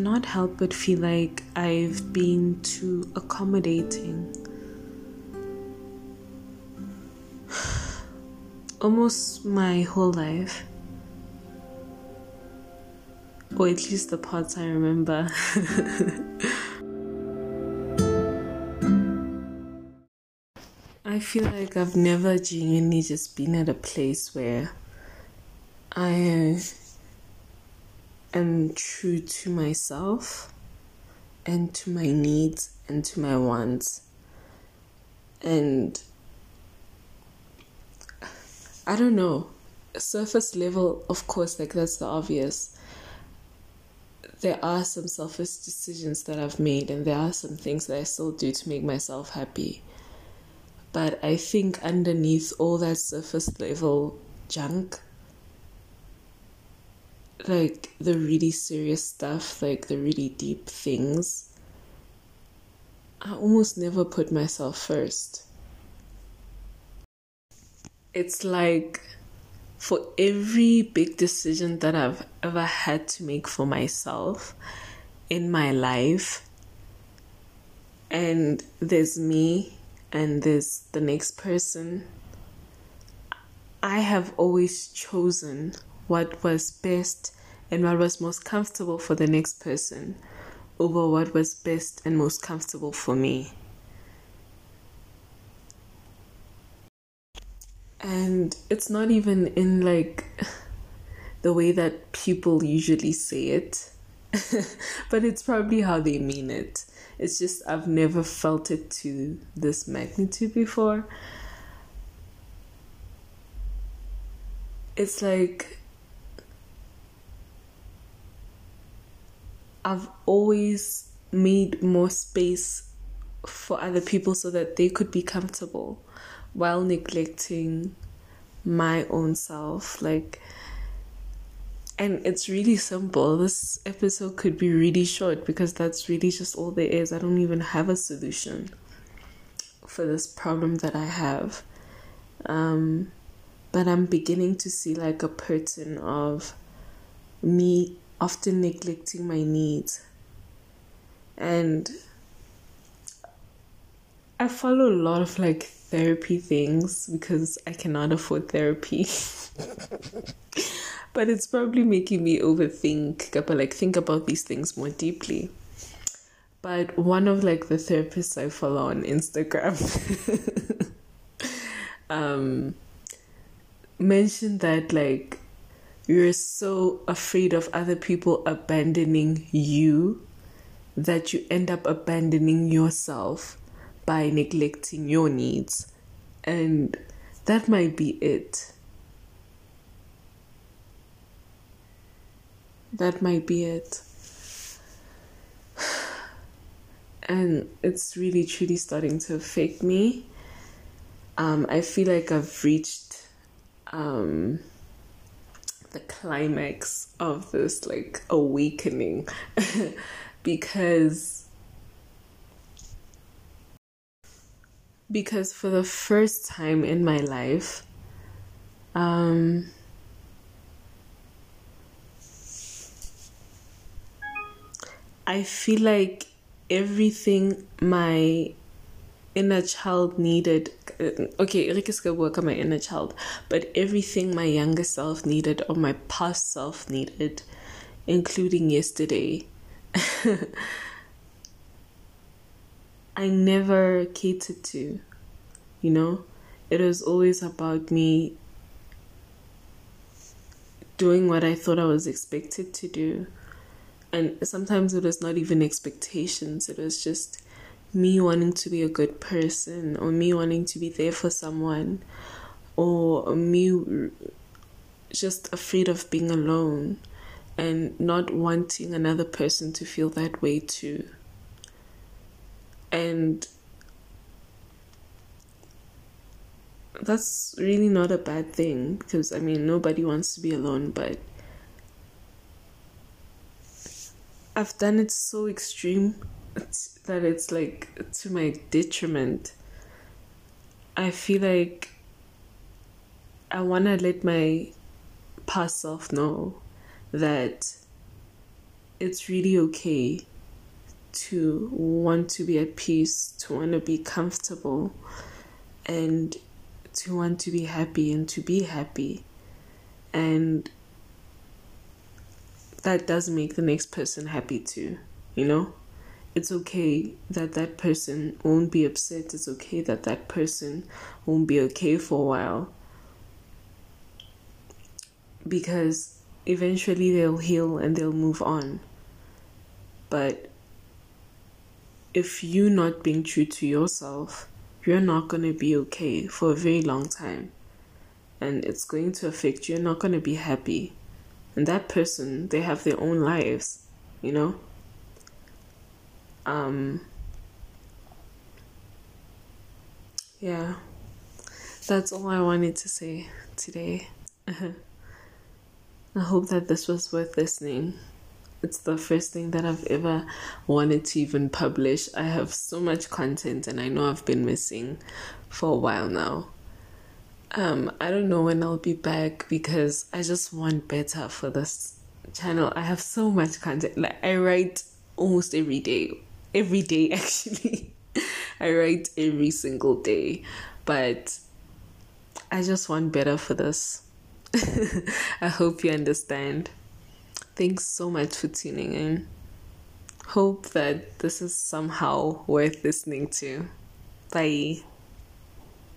cannot help but feel like I've been too accommodating. Almost my whole life. Or at least the parts I remember. I feel like I've never genuinely just been at a place where I am true to myself and to my needs and to my wants. And I don't know, surface level, of course, like that's the obvious. There are some selfish decisions that I've made, and there are some things that I still do to make myself happy. But I think underneath all that surface level junk, like the really serious stuff, like the really deep things, I almost never put myself first. It's like for every big decision that I've ever had to make for myself in my life, and there's me and there's the next person, I have always chosen what was best and what was most comfortable for the next person over what was best and most comfortable for me. And it's not even in like the way that people usually say it, but it's probably how they mean it. It's just I've never felt it to this magnitude before. It's like I've always made more space for other people so that they could be comfortable while neglecting my own self. Like, and it's really simple. This episode could be really short because that's really just all there is. I don't even have a solution for this problem that I have. Um, but I'm beginning to see like a pattern of me often neglecting my needs. And I follow a lot of like therapy things because I cannot afford therapy. but it's probably making me overthink, but like think about these things more deeply. But one of like the therapists I follow on Instagram um mentioned that like you're so afraid of other people abandoning you that you end up abandoning yourself by neglecting your needs. And that might be it. That might be it. And it's really, truly starting to affect me. Um, I feel like I've reached um, the climax of this like awakening. Because because for the first time in my life um I feel like everything my inner child needed Uh, okay Rick is gonna work on my inner child but everything my younger self needed or my past self needed including yesterday I never catered to you know? It was always about me doing what I thought I was expected to do and sometimes it was not even expectations it was just me wanting to be a good person or me wanting to be there for someone or me just afraid of being alone and not wanting another person to feel that way too. And that's really not a bad thing because I mean, nobody wants to be alone, but I've done it so extreme that it's like to my detriment. I feel like I want to let my past self know that it's really okay to want to be at peace, to want to be comfortable, and to want to be happy and to be happy. And that does make the next person happy too, you know? It's okay that that person won't be upset. It's okay that that person won't be okay for a while. Because eventually they'll heal and they'll move on. But if you're not being true to yourself, you're not going to be okay for a very long time. And it's going to affect you. You're not going to be happy. And that person, they have their own lives, you know? Um, yeah, that's all I wanted to say today. I hope that this was worth listening. It's the first thing that I've ever wanted to even publish. I have so much content and I know I've been missing for a while now. Um, I don't know when I'll be back because I just want better for this channel. I have so much content. Like I write almost every day. Every day actually. I write every single day. But I just want better for this. I hope you understand. Thanks so much for tuning in. Hope that this is somehow worth listening to. Bye.